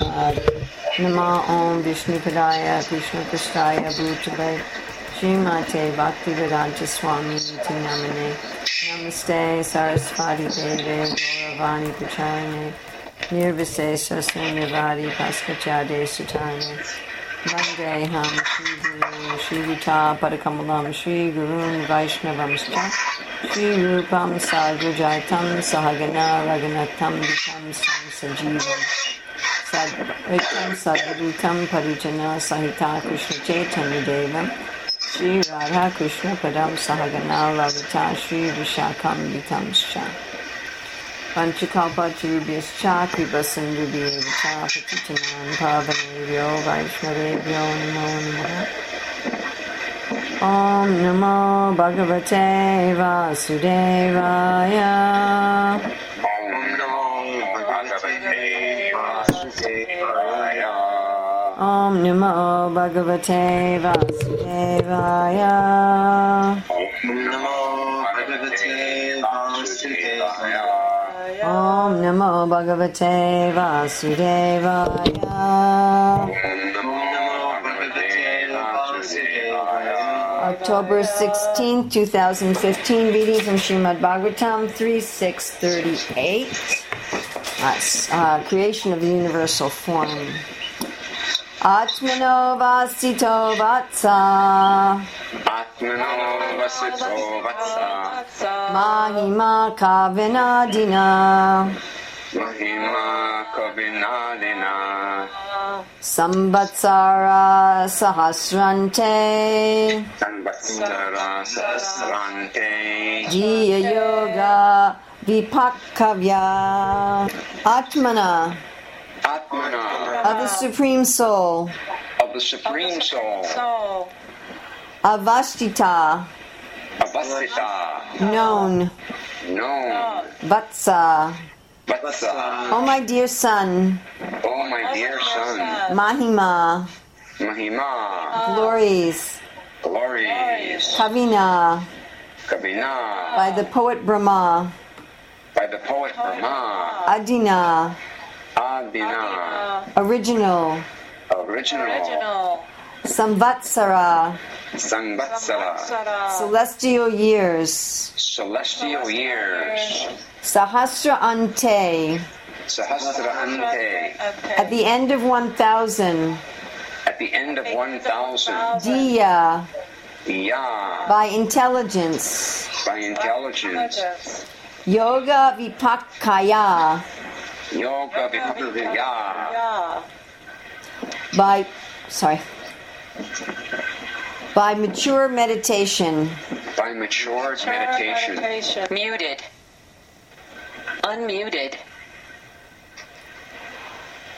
Radharani Nama Om Vishnu Padaya Krishna Prasthaya Bhutale Srimate Bhaktivedanta Swami Niti Namane Namaste Saraswati Deve Gauravani Pacharane Nirvisesa Sunyavadi Paskachade Sutane. Vande Ham Shri Guru Shri Vita Padakamalam Shri सर्वैकं सर्वदूतं परिजना सहिता कृष्ण चैतन्यदेवं श्रीराधाकृष्णपदं सहगणावता श्रीविशाखाम्बिकांश्च पञ्चकौपतुभ्यश्च कृपसिन्धुभ्येव च पतितनां पावनेभ्यो वैष्णवेभ्यो नमो नमः ॐ नमो भगवते वासुदेवाय Om Namo Bhagavate Vasudevaya. Om Namo Bhagavate Vasudevaya. October 16, 2015, reading from Srimad Bhagavatam 3638. That's uh, creation of the universal form. Atmano vasito vatsa Atmano vasito vatsa mahima kavinadina Mahima kavinadina sambatsara sahasrante Sanvatsara sahasrante jiya yoga vipakavya atmana Atmana. Of the supreme soul. Of the Supreme Soul. So, avastita. Avasita known. Known. Vatsa. Vatsa. Oh my dear son. Oh my dear son. Mahima. Mahima. Glories. Glories. Kavina. Kavina. By the poet brahma. By the poet Brahma. Adina Adina. Original. Original. Original. samvatsara. Sanvatsara Sara. celestial years. Celestial years. Sahasra ante. Sahasra Ante. At the end of 1000 at the end of 1000 diya Ya by intelligence. By intelligence. Yoga vipakaya Yoga Vipakya Yeah. by sorry by mature meditation by mature meditation Meditation. Muted. Unmuted.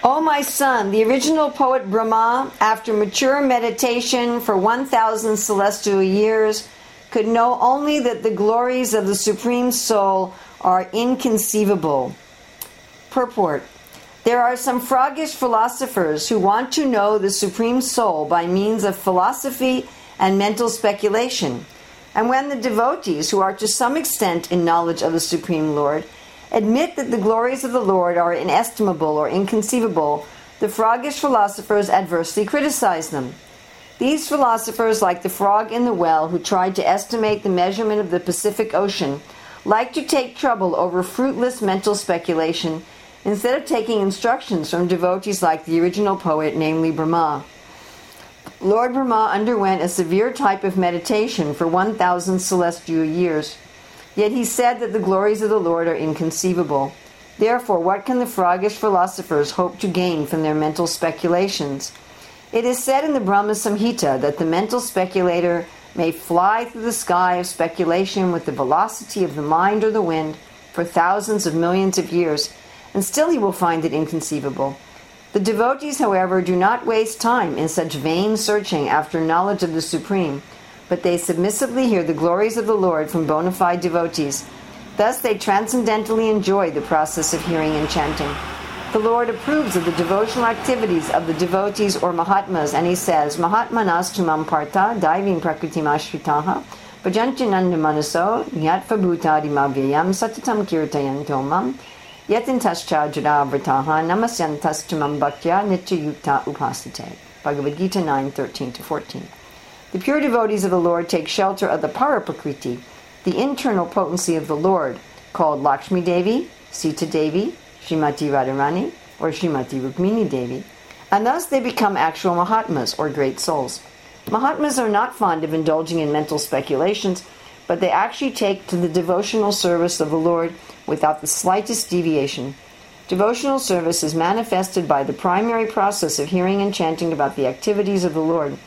O my son, the original poet Brahma, after mature meditation for 1,000 celestial years, could know only that the glories of the Supreme Soul are inconceivable. Purport There are some froggish philosophers who want to know the Supreme Soul by means of philosophy and mental speculation. And when the devotees, who are to some extent in knowledge of the Supreme Lord, admit that the glories of the Lord are inestimable or inconceivable, the froggish philosophers adversely criticize them. These philosophers, like the frog in the well who tried to estimate the measurement of the Pacific Ocean, like to take trouble over fruitless mental speculation instead of taking instructions from devotees like the original poet, namely Brahma. Lord Brahma underwent a severe type of meditation for 1,000 celestial years. Yet he said that the glories of the Lord are inconceivable. Therefore, what can the froggish philosophers hope to gain from their mental speculations? It is said in the Brahma Samhita that the mental speculator may fly through the sky of speculation with the velocity of the mind or the wind for thousands of millions of years, and still he will find it inconceivable. The devotees, however, do not waste time in such vain searching after knowledge of the Supreme, but they submissively hear the glories of the Lord from bona fide devotees. Thus they transcendentally enjoy the process of hearing and chanting. The Lord approves of the devotional activities of the devotees or Mahatmas, and he says, Mahatmanas tumam partha diving prakritim ashritaha bhajantinanda manaso nyatva bhutadi mavyayam satatam kirtayantomam Yatintascha jada vrataha namasyantastamam bhaktya nityayukta upasate. Bhagavad Gita 9, 13 to 14. The pure devotees of the Lord take shelter of the Paraprakriti, the internal potency of the Lord, called Lakshmi Devi, Sita Devi, Srimati Radharani, or Srimati Rukmini Devi, and thus they become actual Mahatmas, or great souls. Mahatmas are not fond of indulging in mental speculations, but they actually take to the devotional service of the Lord without the slightest deviation. Devotional service is manifested by the primary process of hearing and chanting about the activities of the Lord.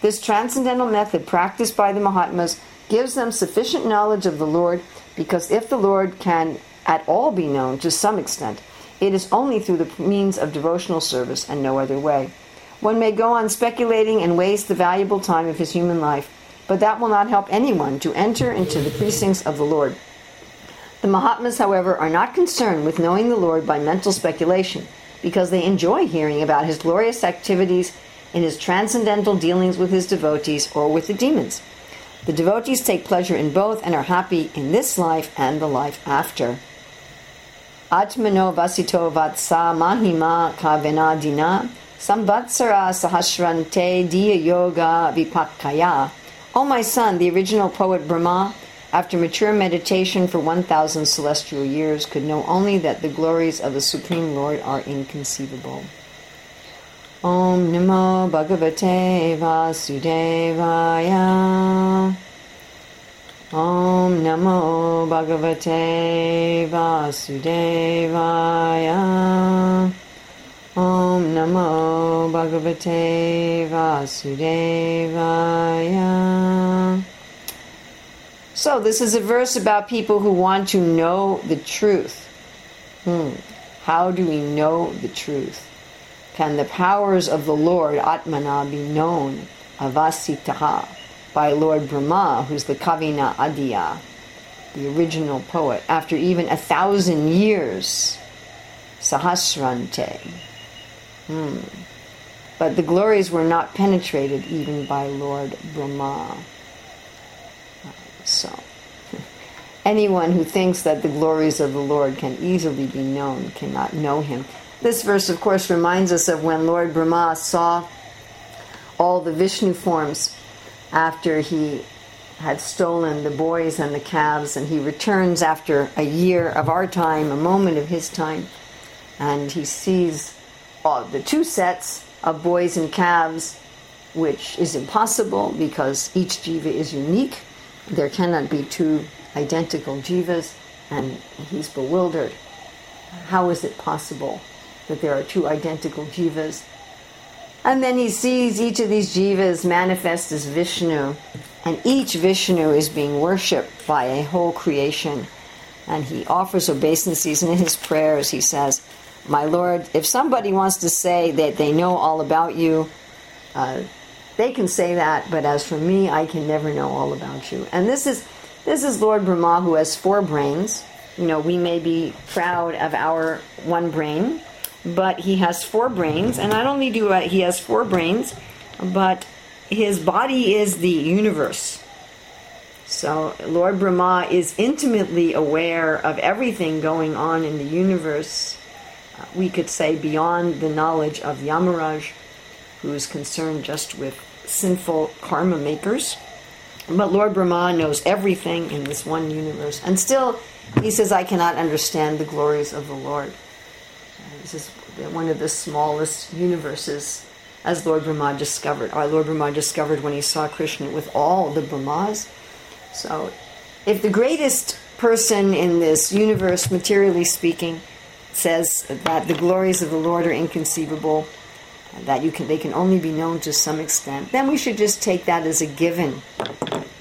This transcendental method practiced by the Mahatmas gives them sufficient knowledge of the Lord because if the Lord can at all be known to some extent, it is only through the means of devotional service and no other way. One may go on speculating and waste the valuable time of his human life, but that will not help anyone to enter into the precincts of the Lord. The Mahatmas, however, are not concerned with knowing the Lord by mental speculation, because they enjoy hearing about his glorious activities in his transcendental dealings with his devotees or with the demons. The devotees take pleasure in both and are happy in this life and the life after. Atmano vasito vatsa mahima kavenadina samvatsara sahasrante diya yoga vipakaya. O my son, the original poet Brahma, after mature meditation for 1,000 celestial years, could know only that the glories of the Supreme Lord are inconceivable. Om Namo Bhagavate Vasudevaya. Om Namo Bhagavate Vasudevaya. Om Namo Bhagavate Vasudevaya. So, this is a verse about people who want to know the truth. Hmm. How do we know the truth? Can the powers of the Lord, Atmana, be known, avasitaha, by Lord Brahma, who's the Kavina Adya, the original poet, after even a thousand years? Sahasrante. Hmm. But the glories were not penetrated even by Lord Brahma. So, anyone who thinks that the glories of the Lord can easily be known cannot know him. This verse, of course, reminds us of when Lord Brahma saw all the Vishnu forms after he had stolen the boys and the calves, and he returns after a year of our time, a moment of his time, and he sees all the two sets of boys and calves, which is impossible because each jiva is unique. There cannot be two identical jivas, and he's bewildered. How is it possible that there are two identical jivas? And then he sees each of these jivas manifest as Vishnu, and each Vishnu is being worshipped by a whole creation. And he offers obeisances, and in his prayers he says, My Lord, if somebody wants to say that they know all about you, uh, they can say that, but as for me, I can never know all about you. And this is this is Lord Brahma who has four brains. You know, we may be proud of our one brain, but he has four brains, and not only do he has four brains, but his body is the universe. So Lord Brahma is intimately aware of everything going on in the universe. We could say beyond the knowledge of Yamaraj, who is concerned just with sinful karma makers. But Lord Brahma knows everything in this one universe. And still, he says, I cannot understand the glories of the Lord. Uh, this is one of the smallest universes, as Lord Brahma discovered. Our Lord Brahma discovered when he saw Krishna with all the Brahmas. So, if the greatest person in this universe, materially speaking, says that the glories of the Lord are inconceivable, that you can they can only be known to some extent, then we should just take that as a given.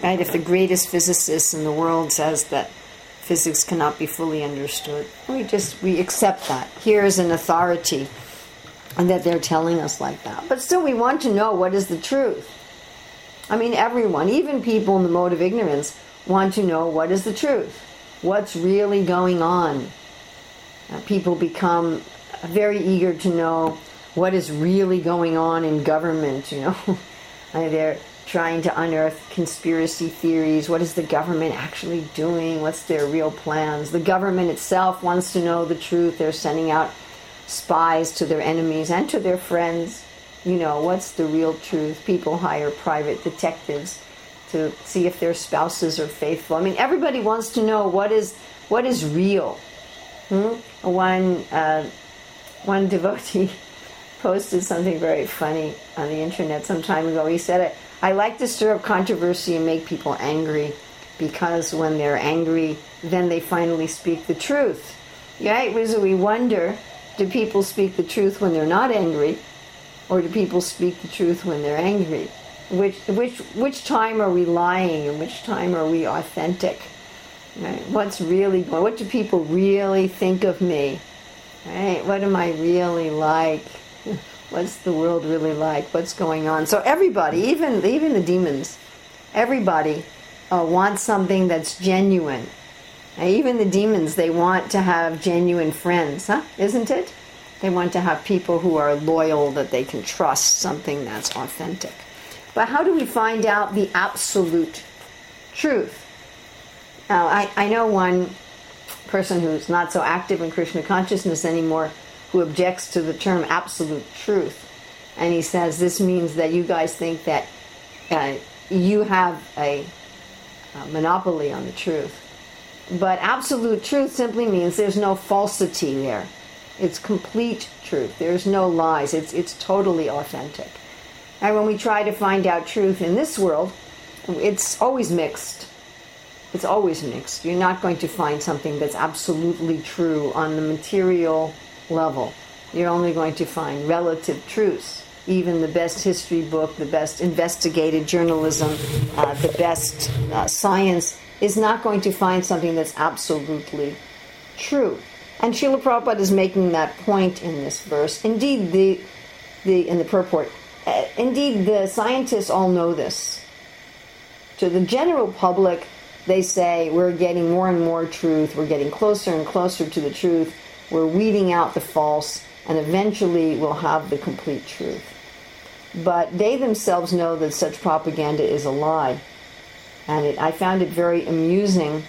Right? If the greatest physicist in the world says that physics cannot be fully understood, we just we accept that. Here is an authority and that they're telling us like that. But still we want to know what is the truth. I mean everyone, even people in the mode of ignorance, want to know what is the truth. What's really going on? Uh, people become very eager to know what is really going on in government, you know. they're trying to unearth conspiracy theories. What is the government actually doing? What's their real plans? The government itself wants to know the truth. They're sending out spies to their enemies and to their friends. You know, what's the real truth? People hire private detectives to see if their spouses are faithful. I mean, everybody wants to know what is what is real. Hmm? One uh, one devotee posted something very funny on the internet some time ago. He said, I like to stir up controversy and make people angry because when they're angry, then they finally speak the truth. Right? So we wonder do people speak the truth when they're not angry, or do people speak the truth when they're angry? Which, which, which time are we lying and which time are we authentic? Right? What's really going What do people really think of me? Right? What am I really like? what's the world really like? What's going on? So everybody, even even the demons, everybody uh, wants something that's genuine. And even the demons, they want to have genuine friends, huh? Isn't it? They want to have people who are loyal, that they can trust, something that's authentic. But how do we find out the absolute truth? Now, I, I know one person who's not so active in Krishna consciousness anymore who objects to the term absolute truth. And he says this means that you guys think that uh, you have a, a monopoly on the truth. But absolute truth simply means there's no falsity there. It's complete truth. There's no lies. It's, it's totally authentic. And when we try to find out truth in this world, it's always mixed. It's always mixed. You're not going to find something that's absolutely true on the material level. You're only going to find relative truths. Even the best history book, the best investigated journalism, uh, the best uh, science is not going to find something that's absolutely true. And Srila Prabhupada is making that point in this verse. Indeed, the, the in the purport, uh, indeed, the scientists all know this. To the general public, they say we're getting more and more truth, we're getting closer and closer to the truth, we're weeding out the false, and eventually we'll have the complete truth. But they themselves know that such propaganda is a lie. And it, I found it very amusing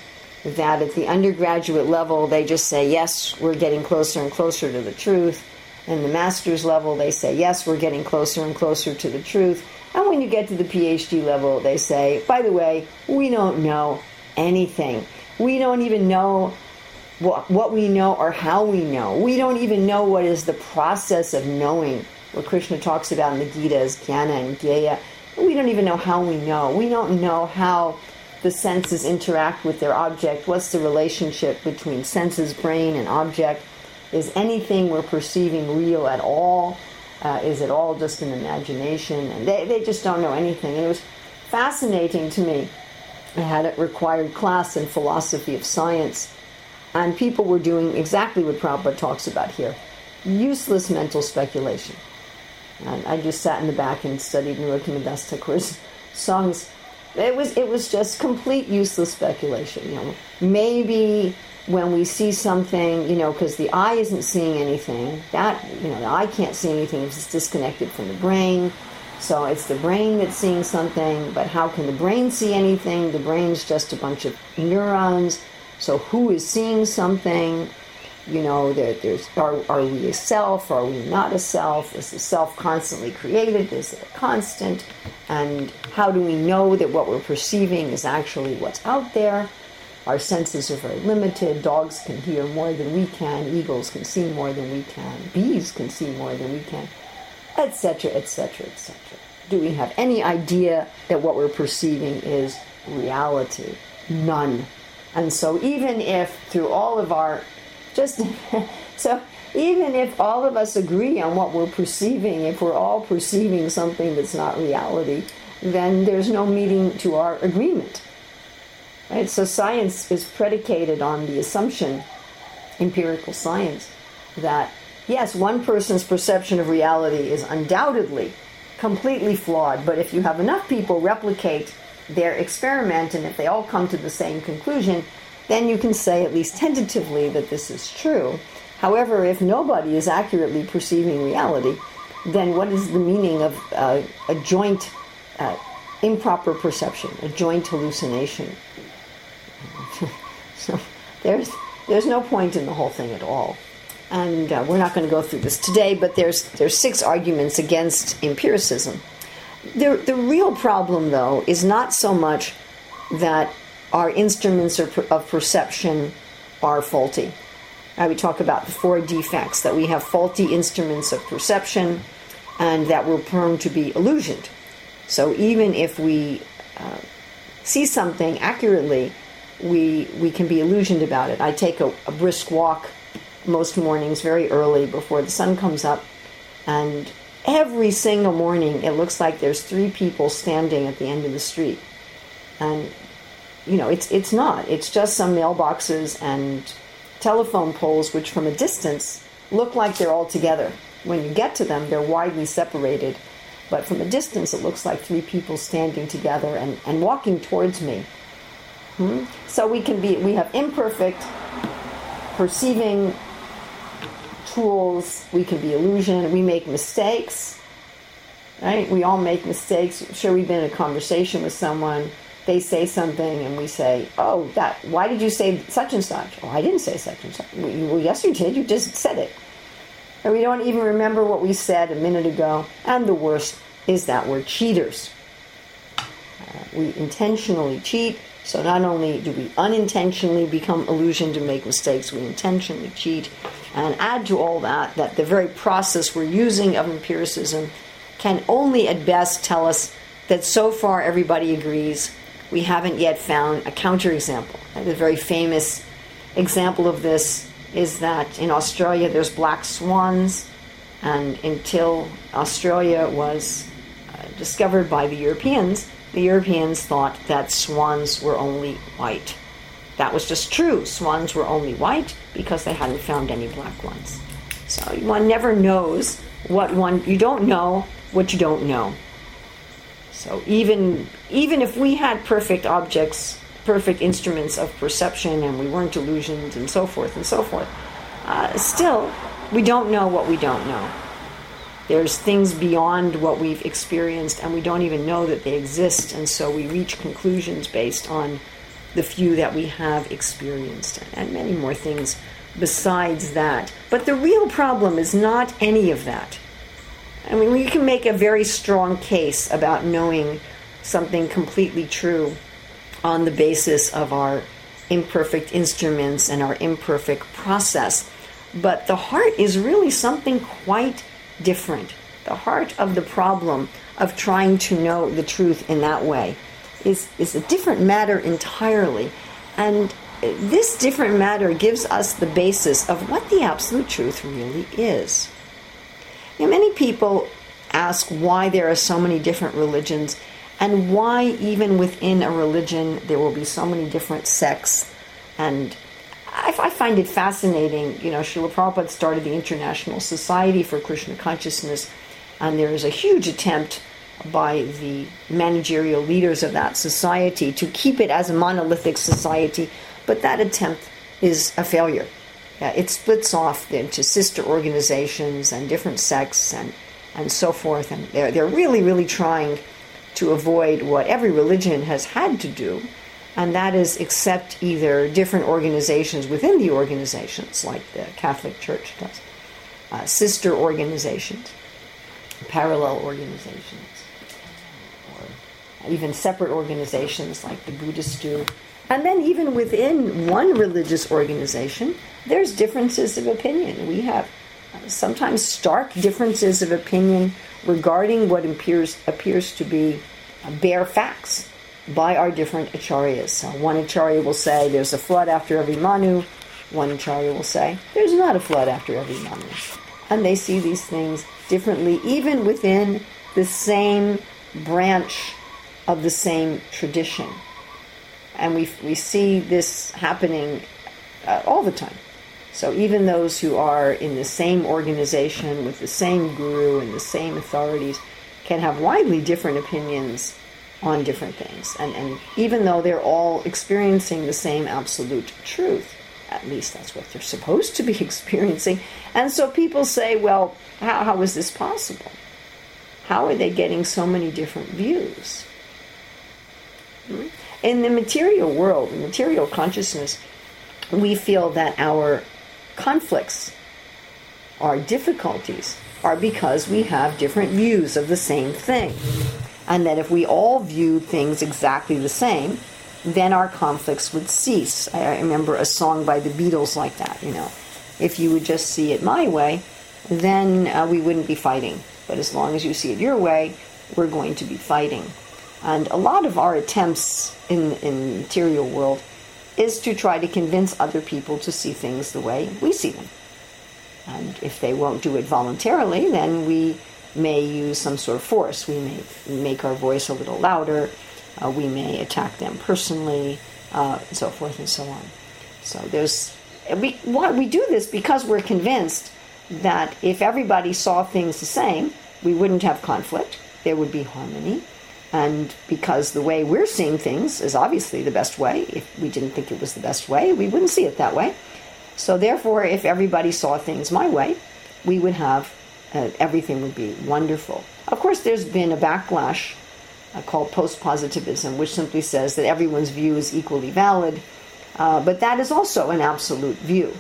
that at the undergraduate level they just say, yes, we're getting closer and closer to the truth. And the master's level, they say, yes, we're getting closer and closer to the truth. And when you get to the PhD level, they say, by the way, we don't know anything. We don't even know what, what we know or how we know. We don't even know what is the process of knowing, what Krishna talks about in the Gita as jnana and gyeya. We don't even know how we know. We don't know how the senses interact with their object. What's the relationship between senses, brain, and object? Is anything we're perceiving real at all? Uh, is it all just an imagination? And they, they just don't know anything. And it was fascinating to me. I had a required class in philosophy of science, and people were doing exactly what Prabhupada talks about here useless mental speculation. And I just sat in the back and studied Narottam Das Thakur's songs. It was it was just complete useless speculation. You know, maybe when we see something, you know, because the eye isn't seeing anything, that you know, the eye can't see anything it's disconnected from the brain. So it's the brain that's seeing something, but how can the brain see anything? The brain's just a bunch of neurons. So who is seeing something? You know, there, there's are, are we a self? Are we not a self? Is the self constantly created? Is it a constant? And how do we know that what we're perceiving is actually what's out there? Our senses are very limited. Dogs can hear more than we can. Eagles can see more than we can. Bees can see more than we can, etc., etc., etc. Do we have any idea that what we're perceiving is reality? None. And so, even if through all of our just so even if all of us agree on what we're perceiving, if we're all perceiving something that's not reality, then there's no meaning to our agreement. Right? So science is predicated on the assumption, empirical science, that yes, one person's perception of reality is undoubtedly completely flawed, but if you have enough people replicate their experiment and if they all come to the same conclusion, then you can say at least tentatively that this is true. However, if nobody is accurately perceiving reality, then what is the meaning of uh, a joint uh, improper perception, a joint hallucination. So there's there's no point in the whole thing at all. And uh, we're not going to go through this today, but there's there's six arguments against empiricism. The, the real problem, though, is not so much that our instruments of perception are faulty. Uh, we talk about the four defects that we have faulty instruments of perception and that we're prone to be illusioned. So even if we uh, see something accurately, we we can be illusioned about it. I take a, a brisk walk most mornings very early before the sun comes up, and every single morning it looks like there's three people standing at the end of the street, and you know it's it's not. It's just some mailboxes and telephone poles, which from a distance look like they're all together. When you get to them, they're widely separated but from a distance it looks like three people standing together and, and walking towards me. Hmm? So we can be we have imperfect perceiving tools, we can be illusion, we make mistakes. Right? We all make mistakes. Sure we've been in a conversation with someone, they say something and we say, Oh, that why did you say such and such? Oh, I didn't say such and such. Well, yes you did, you just said it and we don't even remember what we said a minute ago. And the worst is that we're cheaters. Uh, we intentionally cheat, so not only do we unintentionally become illusioned and make mistakes, we intentionally cheat. And add to all that that the very process we're using of empiricism can only at best tell us that so far everybody agrees we haven't yet found a counterexample. The very famous example of this is that in Australia there's black swans, and until Australia was uh, discovered by the Europeans, the Europeans thought that swans were only white. That was just true. Swans were only white because they hadn't found any black ones. So one never knows what one you don't know what you don't know. So even even if we had perfect objects perfect instruments of perception and we weren't illusions and so forth and so forth. Uh, still, we don't know what we don't know. There's things beyond what we've experienced, and we don't even know that they exist, and so we reach conclusions based on the few that we have experienced, and many more things besides that. But the real problem is not any of that. I mean, we can make a very strong case about knowing something completely true on the basis of our imperfect instruments and our imperfect process. But the heart is really something quite different. The heart of the problem of trying to know the truth in that way is, is a different matter entirely. And this different matter gives us the basis of what the absolute truth really is. Know, many people ask why there are so many different religions and why even within a religion there will be so many different sects and I, I find it fascinating. You know, Srila Prabhupada started the International Society for Krishna Consciousness, and there is a huge attempt by the managerial leaders of that society to keep it as a monolithic society, but that attempt is a failure. It splits off into sister organizations and different sects and, and so forth, and they're, they're really, really trying to avoid what every religion has had to do, and that is accept either different organizations within the organizations, like the Catholic Church does, uh, sister organizations, parallel organizations, or even separate organizations like the Buddhists do. And then, even within one religious organization, there's differences of opinion. We have uh, sometimes stark differences of opinion regarding what appears, appears to be uh, bare facts by our different acharyas. So one acharya will say there's a flood after every manu, one acharya will say there's not a flood after every manu. And they see these things differently, even within the same branch of the same tradition. And we, we see this happening uh, all the time. So even those who are in the same organization with the same guru and the same authorities can have widely different opinions on different things. And, and even though they're all experiencing the same absolute truth, at least that's what they're supposed to be experiencing. And so people say, well, how, how is this possible? How are they getting so many different views? Hmm? In the material world, in material consciousness, we feel that our conflicts, our difficulties, are because we have different views of the same thing. And that if we all viewed things exactly the same, then our conflicts would cease. I remember a song by the Beatles like that, you know. If you would just see it my way, then uh, we wouldn't be fighting. But as long as you see it your way, we're going to be fighting. And a lot of our attempts in in the material world is to try to convince other people to see things the way we see them. And if they won't do it voluntarily, then we may use some sort of force. We may make our voice a little louder. Uh, we may attack them personally, uh, and so forth and so on. So there's we we do this because we're convinced that if everybody saw things the same, we wouldn't have conflict. There would be harmony. And because the way we're seeing things is obviously the best way, if we didn't think it was the best way, we wouldn't see it that way. So, therefore, if everybody saw things my way, we would have uh, everything would be wonderful. Of course, there's been a backlash uh, called post positivism, which simply says that everyone's view is equally valid, uh, but that is also an absolute view.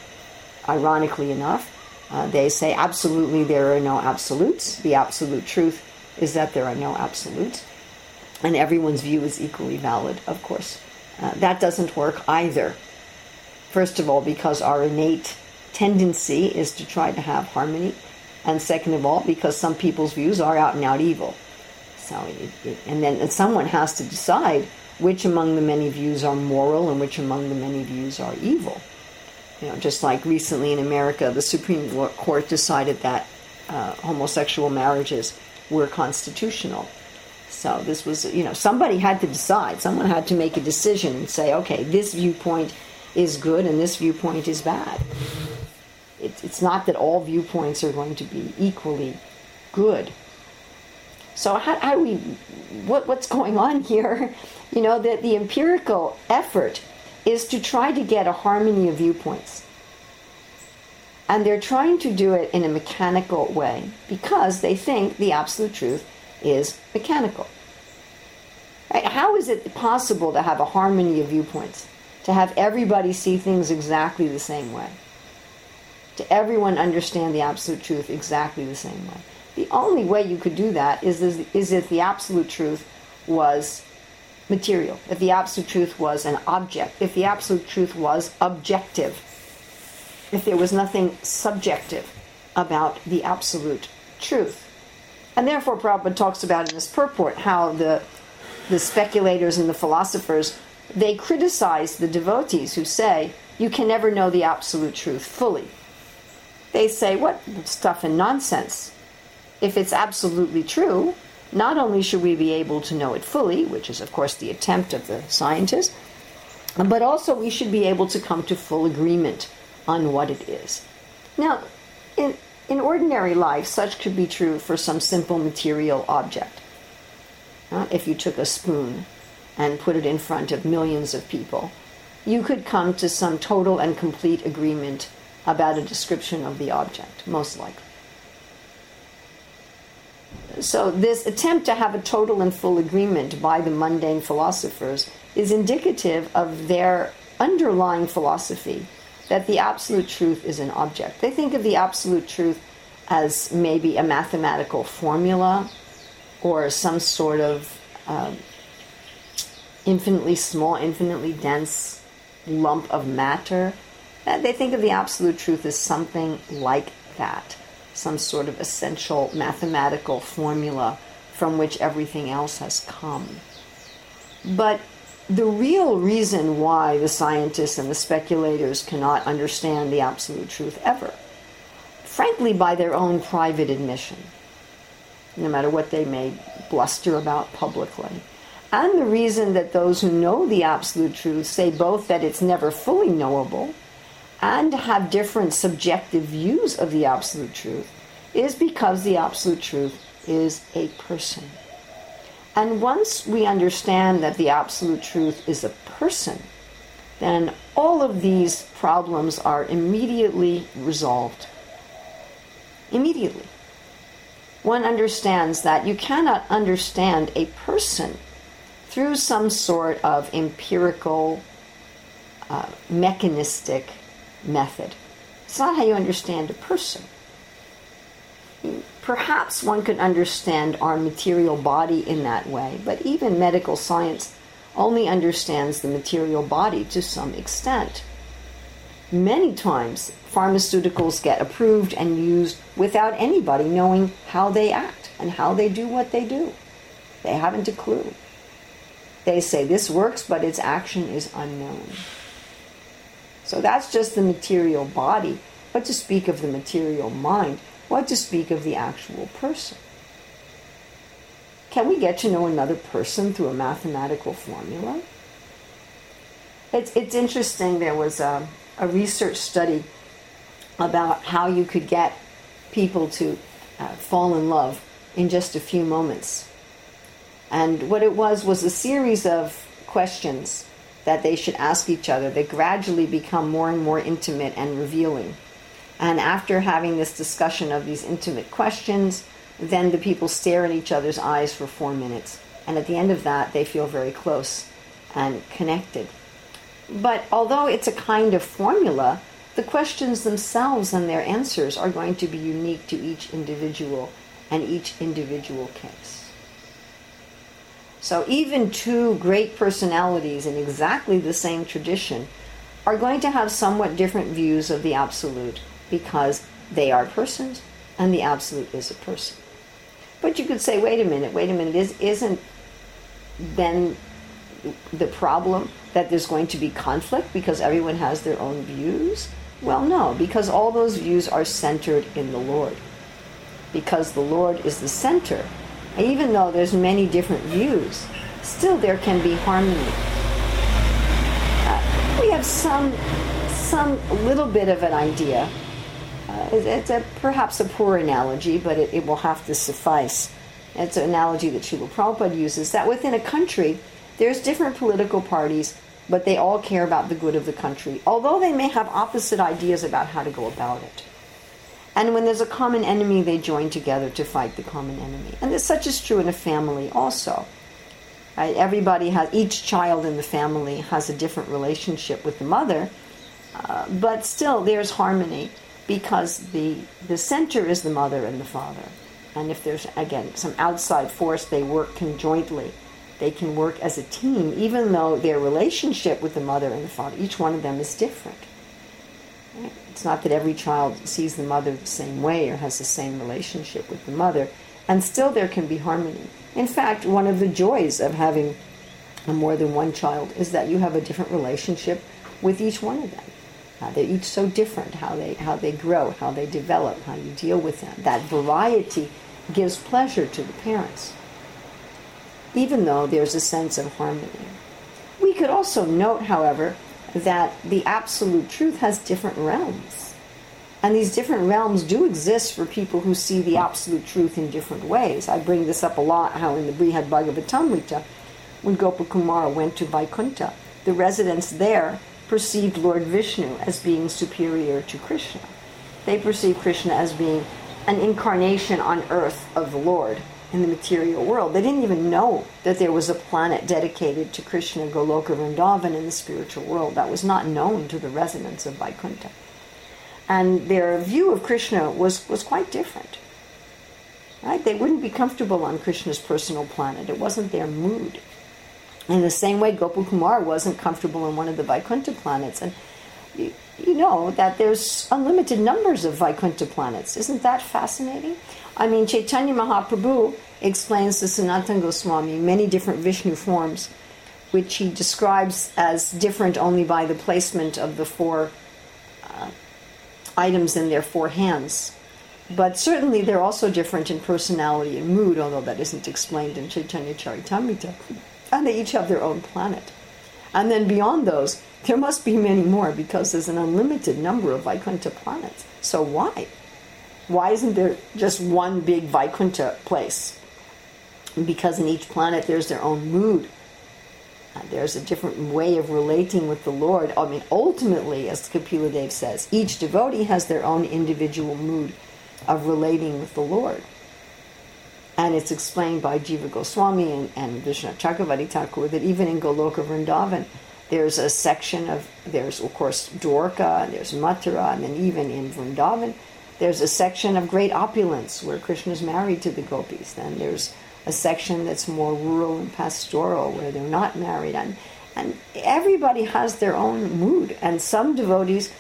Ironically enough, uh, they say absolutely there are no absolutes. The absolute truth is that there are no absolutes and everyone's view is equally valid, of course. Uh, that doesn't work either. First of all, because our innate tendency is to try to have harmony, and second of all, because some people's views are out and out evil. So, it, it, and then and someone has to decide which among the many views are moral and which among the many views are evil. You know, just like recently in America, the Supreme Court decided that uh, homosexual marriages were constitutional so this was, you know, somebody had to decide. Someone had to make a decision and say, okay, this viewpoint is good and this viewpoint is bad. It, it's not that all viewpoints are going to be equally good. So how, how do we, what, what's going on here? You know, that the empirical effort is to try to get a harmony of viewpoints. And they're trying to do it in a mechanical way because they think the absolute truth is mechanical. Right? How is it possible to have a harmony of viewpoints? To have everybody see things exactly the same way? To everyone understand the absolute truth exactly the same way? The only way you could do that is, is if the absolute truth was material, if the absolute truth was an object, if the absolute truth was objective, if there was nothing subjective about the absolute truth. And therefore, Prabhupada talks about in this purport how the, the speculators and the philosophers, they criticize the devotees who say, you can never know the absolute truth fully. They say, what stuff and nonsense. If it's absolutely true, not only should we be able to know it fully, which is, of course, the attempt of the scientist, but also we should be able to come to full agreement on what it is. Now, in, in ordinary life, such could be true for some simple material object. Uh, if you took a spoon and put it in front of millions of people, you could come to some total and complete agreement about a description of the object, most likely. So, this attempt to have a total and full agreement by the mundane philosophers is indicative of their underlying philosophy that the absolute truth is an object. They think of the absolute truth as maybe a mathematical formula or some sort of uh, infinitely small, infinitely dense lump of matter. Uh, they think of the absolute truth as something like that, some sort of essential mathematical formula from which everything else has come. But the real reason why the scientists and the speculators cannot understand the absolute truth ever, frankly, by their own private admission, no matter what they may bluster about publicly, and the reason that those who know the absolute truth say both that it's never fully knowable and have different subjective views of the absolute truth is because the absolute truth is a person. And once we understand that the absolute truth is a person, then all of these problems are immediately resolved. Immediately. One understands that you cannot understand a person through some sort of empirical, uh, mechanistic method. It's not how you understand a person. Perhaps one could understand our material body in that way, but even medical science only understands the material body to some extent. Many times, pharmaceuticals get approved and used without anybody knowing how they act and how they do what they do. They haven't a clue. They say this works, but its action is unknown. So that's just the material body. What to speak of the material mind? What to speak of the actual person? Can we get to know another person through a mathematical formula? It's, it's interesting. There was a, a research study about how you could get people to uh, fall in love in just a few moments. And what it was was a series of questions that they should ask each other that gradually become more and more intimate and revealing. And after having this discussion of these intimate questions, then the people stare in each other's eyes for four minutes. And at the end of that, they feel very close and connected. But although it's a kind of formula, the questions themselves and their answers are going to be unique to each individual and each individual case. So even two great personalities in exactly the same tradition are going to have somewhat different views of the absolute because they are persons and the absolute is a person. But you could say, wait a minute, wait a minute, is, isn't then the problem that there's going to be conflict because everyone has their own views? Well, no, because all those views are centered in the Lord. Because the Lord is the center. Even though there's many different views, still there can be harmony. Uh, we have some, some little bit of an idea uh, it's a, perhaps a poor analogy, but it, it, will have to suffice. It's an analogy that Srila Prabhupada uses that within a country, there's different political parties, but they all care about the good of the country, although they may have opposite ideas about how to go about it. And when there's a common enemy, they join together to fight the common enemy. And this, such is true in a family also. Right? Everybody has, each child in the family has a different relationship with the mother, uh, but still there's harmony because the the center is the mother and the father. And if there's again some outside force, they work conjointly. They can work as a team, even though their relationship with the mother and the father, each one of them is different. It's not that every child sees the mother the same way or has the same relationship with the mother, and still there can be harmony. In fact, one of the joys of having more than one child is that you have a different relationship with each one of them. Uh, they're each so different, how they, how they grow, how they develop, how you deal with them. That variety gives pleasure to the parents, even though there's a sense of harmony. We could also note, however, that the absolute truth has different realms. And these different realms do exist for people who see the absolute truth in different ways. I bring this up a lot, how in the Brihad Bhagavatamrita, when Gopakumara went to Vaikuntha, the residents there perceived Lord Vishnu as being superior to Krishna. They perceived Krishna as being an incarnation on earth of the Lord in the material world. They didn't even know that there was a planet dedicated to Krishna, Goloka, Vrindavan in the spiritual world. That was not known to the residents of Vaikuntha. And their view of Krishna was, was quite different. Right? They wouldn't be comfortable on Krishna's personal planet. It wasn't their mood. In the same way, Gopal Kumar wasn't comfortable in one of the Vaikuntha planets. And you, you know that there's unlimited numbers of Vaikuntha planets. Isn't that fascinating? I mean, Chaitanya Mahaprabhu explains to Sanatana Goswami many different Vishnu forms, which he describes as different only by the placement of the four uh, items in their four hands. But certainly they're also different in personality and mood, although that isn't explained in Chaitanya Charitamrita and they each have their own planet. And then beyond those, there must be many more because there's an unlimited number of Vaikuntha planets. So why? Why isn't there just one big Vaikuntha place? Because in each planet there's their own mood. Uh, there's a different way of relating with the Lord. I mean, ultimately, as Kapila Dev says, each devotee has their own individual mood of relating with the Lord. And it's explained by Jiva Goswami and, and Vishnu Chakravarti Thakur that even in Goloka Vrindavan, there's a section of, there's of course Dwarka, there's Mathura, and then even in Vrindavan, there's a section of great opulence where Krishna is married to the gopis. Then there's a section that's more rural and pastoral where they're not married. And, and everybody has their own mood. And some devotees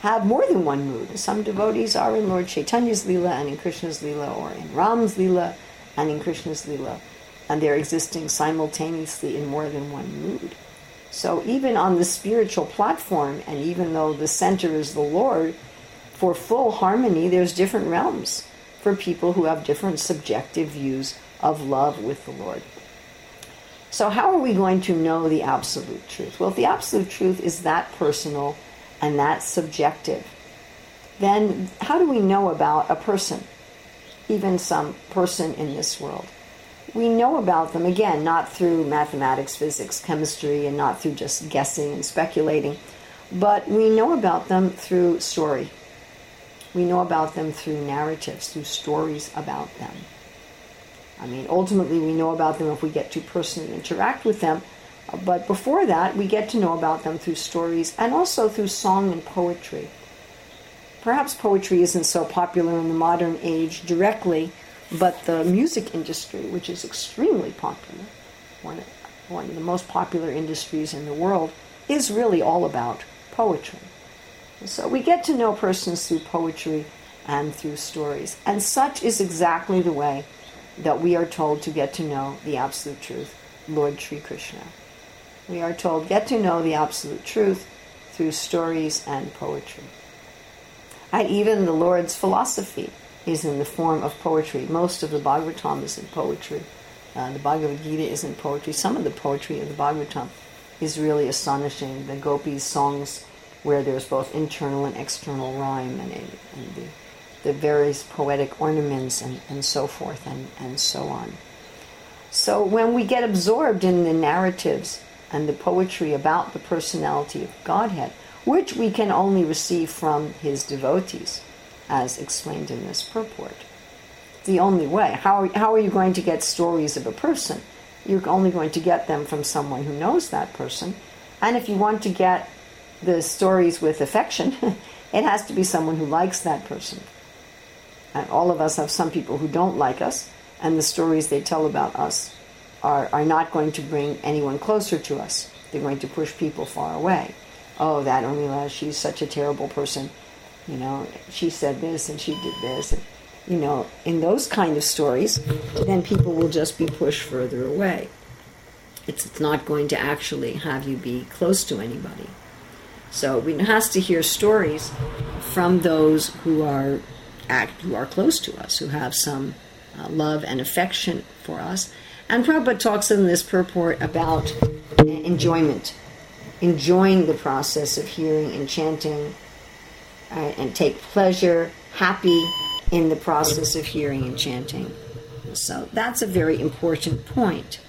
have more than one mood. Some devotees are in Lord Chaitanya's Leela and in Krishna's Leela, or in Ram's Leela and in Krishna's Leela. And they're existing simultaneously in more than one mood. So even on the spiritual platform, and even though the center is the Lord, for full harmony, there's different realms for people who have different subjective views of love with the Lord. So, how are we going to know the absolute truth? Well, if the absolute truth is that personal and that subjective, then how do we know about a person, even some person in this world? We know about them, again, not through mathematics, physics, chemistry, and not through just guessing and speculating, but we know about them through story. We know about them through narratives, through stories about them. I mean, ultimately, we know about them if we get to personally interact with them. But before that, we get to know about them through stories and also through song and poetry. Perhaps poetry isn't so popular in the modern age directly, but the music industry, which is extremely popular, one of, the most popular industries in the world, is really all about poetry. So we get to know persons through poetry and through stories. And such is exactly the way that we are told to get to know the absolute truth, Lord Sri Krishna. We are told get to know the absolute truth through stories and poetry. And even the Lord's philosophy is in the form of poetry. Most of the Bhagavatam is in poetry. Uh, the Bhagavad Gita is in poetry. Some of the poetry of the Bhagavatam is really astonishing. The gopis' songs, where there's both internal and external rhyme, and, and the the various poetic ornaments and, and so forth and, and so on. So when we get absorbed in the narratives and the poetry about the personality of Godhead, which we can only receive from his devotees, as explained in this purport, the only way. How are, how are you going to get stories of a person? You're only going to get them from someone who knows that person. And if you want to get the stories with affection, it has to be someone who likes that person. And all of us have some people who don't like us, and the stories they tell about us are, are not going to bring anyone closer to us. They're going to push people far away. Oh, that Urmila, she's such a terrible person. You know, she said this and she did this. And, you know, in those kind of stories, then people will just be pushed further away. It's, it's not going to actually have you be close to anybody. So we has to hear stories from those who are act, who are close to us, who have some uh, love and affection for us. And Prabhupada talks in this purport about enjoyment, enjoying the process of hearing and chanting, uh, and take pleasure, happy in the process of hearing and chanting. So that's a very important point.